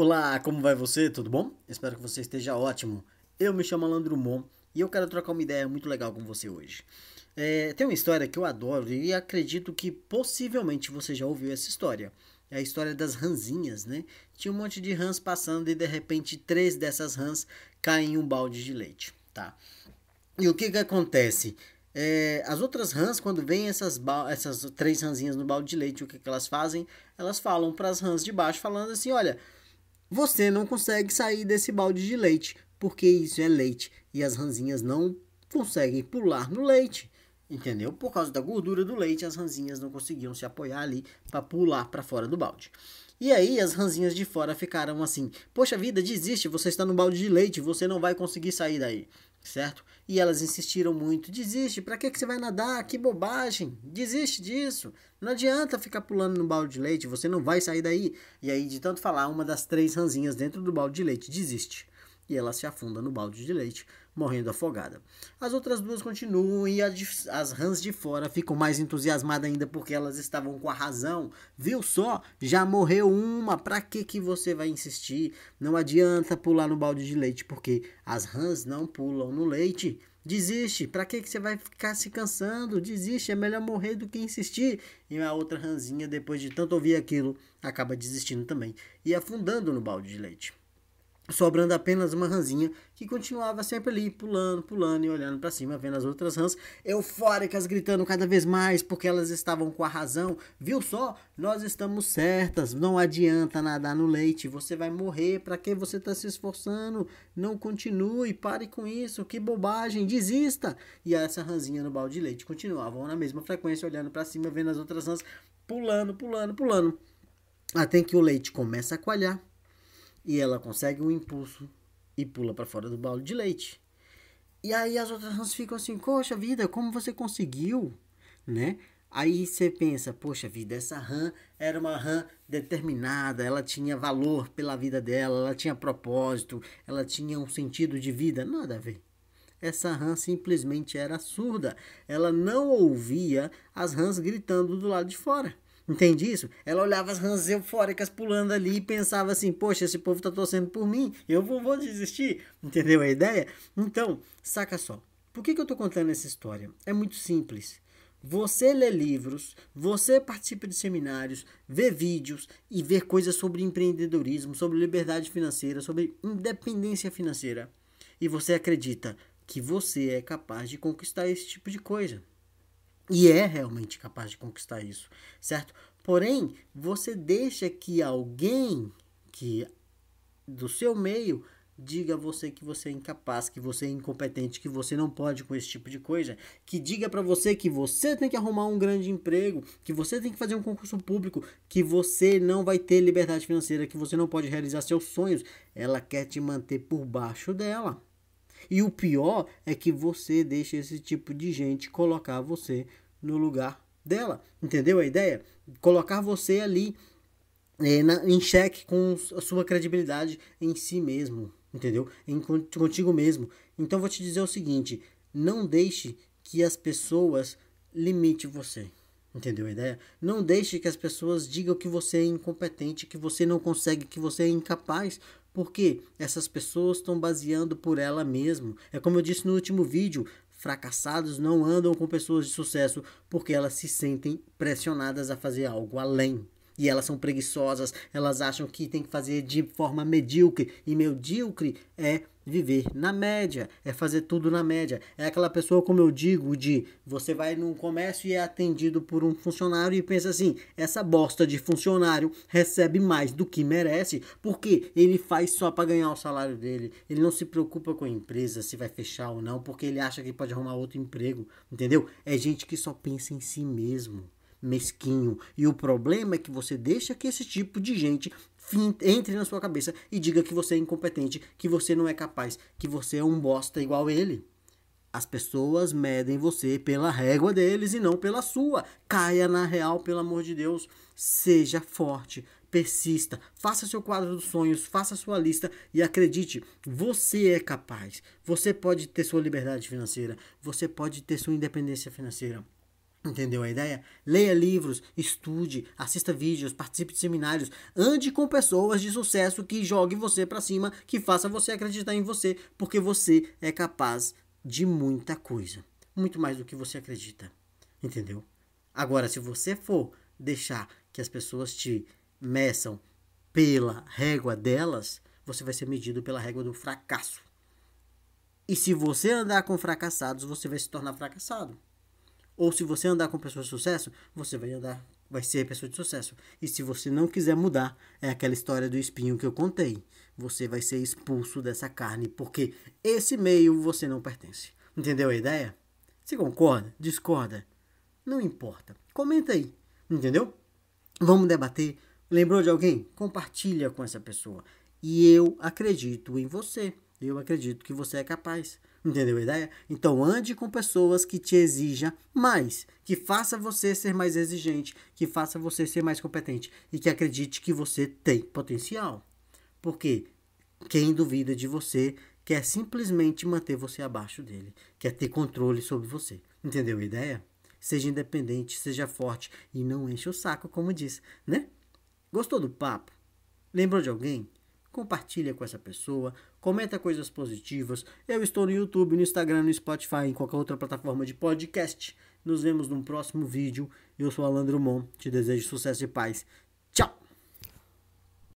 Olá, como vai você? Tudo bom? Espero que você esteja ótimo. Eu me chamo Alan Drummond e eu quero trocar uma ideia muito legal com você hoje. É, tem uma história que eu adoro e acredito que possivelmente você já ouviu essa história. É a história das ranzinhas, né? Tinha um monte de rãs passando e de repente três dessas rãs caem em um balde de leite, tá? E o que que acontece? É, as outras rãs, quando vêm essas, essas três rãzinhas no balde de leite, o que, que elas fazem? Elas falam para as rãs de baixo, falando assim: olha, você não consegue sair desse balde de leite, porque isso é leite e as ranzinhas não conseguem pular no leite. Entendeu? Por causa da gordura do leite, as ranzinhas não conseguiam se apoiar ali para pular para fora do balde. E aí as ranzinhas de fora ficaram assim: Poxa vida, desiste, você está no balde de leite, você não vai conseguir sair daí, certo? E elas insistiram muito: Desiste, para que, que você vai nadar? Que bobagem, desiste disso. Não adianta ficar pulando no balde de leite, você não vai sair daí. E aí, de tanto falar, uma das três ranzinhas dentro do balde de leite desiste e ela se afunda no balde de leite, morrendo afogada. As outras duas continuam e as rãs de fora ficam mais entusiasmadas ainda porque elas estavam com a razão. Viu só? Já morreu uma, pra que que você vai insistir? Não adianta pular no balde de leite porque as rãs não pulam no leite. Desiste, pra que que você vai ficar se cansando? Desiste, é melhor morrer do que insistir. E a outra ranzinha, depois de tanto ouvir aquilo, acaba desistindo também e afundando no balde de leite sobrando apenas uma ranzinha que continuava sempre ali, pulando, pulando e olhando para cima, vendo as outras rãs eufóricas, gritando cada vez mais porque elas estavam com a razão. Viu só? Nós estamos certas, não adianta nadar no leite, você vai morrer, para que você está se esforçando? Não continue, pare com isso, que bobagem, desista. E essa ranzinha no balde de leite continuavam na mesma frequência, olhando para cima, vendo as outras rãs pulando, pulando, pulando. Até que o leite começa a coalhar e ela consegue um impulso e pula para fora do balde de leite. E aí as outras rãs ficam assim, poxa vida, como você conseguiu, né? Aí você pensa, poxa vida, essa rã era uma rã determinada, ela tinha valor pela vida dela, ela tinha propósito, ela tinha um sentido de vida, nada a ver. Essa rã simplesmente era surda, ela não ouvia as rãs gritando do lado de fora. Entende isso? Ela olhava as rãs eufóricas pulando ali e pensava assim: Poxa, esse povo tá torcendo por mim, eu vou, vou desistir. Entendeu a ideia? Então, saca só. Por que, que eu tô contando essa história? É muito simples. Você lê livros, você participa de seminários, vê vídeos e vê coisas sobre empreendedorismo, sobre liberdade financeira, sobre independência financeira. E você acredita que você é capaz de conquistar esse tipo de coisa. E é realmente capaz de conquistar isso, certo? Porém, você deixa que alguém que do seu meio diga a você que você é incapaz, que você é incompetente, que você não pode com esse tipo de coisa, que diga para você que você tem que arrumar um grande emprego, que você tem que fazer um concurso público, que você não vai ter liberdade financeira, que você não pode realizar seus sonhos, ela quer te manter por baixo dela. E o pior é que você deixa esse tipo de gente colocar você no lugar dela. Entendeu a ideia? Colocar você ali é, na, em xeque com a sua credibilidade em si mesmo. Entendeu? Em, contigo mesmo. Então vou te dizer o seguinte: não deixe que as pessoas limite você. Entendeu a ideia? Não deixe que as pessoas digam que você é incompetente, que você não consegue, que você é incapaz, porque essas pessoas estão baseando por ela mesmo. É como eu disse no último vídeo, fracassados não andam com pessoas de sucesso porque elas se sentem pressionadas a fazer algo além e elas são preguiçosas, elas acham que tem que fazer de forma medíocre, e medíocre é viver na média, é fazer tudo na média. É aquela pessoa, como eu digo, de você vai num comércio e é atendido por um funcionário e pensa assim: essa bosta de funcionário recebe mais do que merece, porque ele faz só para ganhar o salário dele. Ele não se preocupa com a empresa se vai fechar ou não, porque ele acha que pode arrumar outro emprego, entendeu? É gente que só pensa em si mesmo mesquinho. E o problema é que você deixa que esse tipo de gente entre na sua cabeça e diga que você é incompetente, que você não é capaz, que você é um bosta igual ele. As pessoas medem você pela régua deles e não pela sua. Caia na real, pelo amor de Deus. Seja forte, persista, faça seu quadro dos sonhos, faça sua lista e acredite, você é capaz. Você pode ter sua liberdade financeira, você pode ter sua independência financeira. Entendeu a ideia? Leia livros, estude, assista vídeos, participe de seminários, ande com pessoas de sucesso que joguem você para cima, que faça você acreditar em você, porque você é capaz de muita coisa, muito mais do que você acredita. Entendeu? Agora, se você for deixar que as pessoas te meçam pela régua delas, você vai ser medido pela régua do fracasso. E se você andar com fracassados, você vai se tornar fracassado. Ou se você andar com pessoas de sucesso, você vai andar, vai ser pessoa de sucesso. E se você não quiser mudar, é aquela história do espinho que eu contei. Você vai ser expulso dessa carne, porque esse meio você não pertence. Entendeu a ideia? Você concorda? Discorda? Não importa. Comenta aí. Entendeu? Vamos debater. Lembrou de alguém? Compartilha com essa pessoa. E eu acredito em você. Eu acredito que você é capaz. Entendeu a ideia? Então ande com pessoas que te exijam mais, que faça você ser mais exigente, que faça você ser mais competente e que acredite que você tem potencial. Porque quem duvida de você quer simplesmente manter você abaixo dele, quer ter controle sobre você. Entendeu a ideia? Seja independente, seja forte e não enche o saco, como diz, né? Gostou do papo? Lembrou de alguém? Compartilha com essa pessoa, comenta coisas positivas. Eu estou no YouTube, no Instagram, no Spotify, em qualquer outra plataforma de podcast. Nos vemos num próximo vídeo. Eu sou Alan Drummond, te desejo sucesso e paz. Tchau!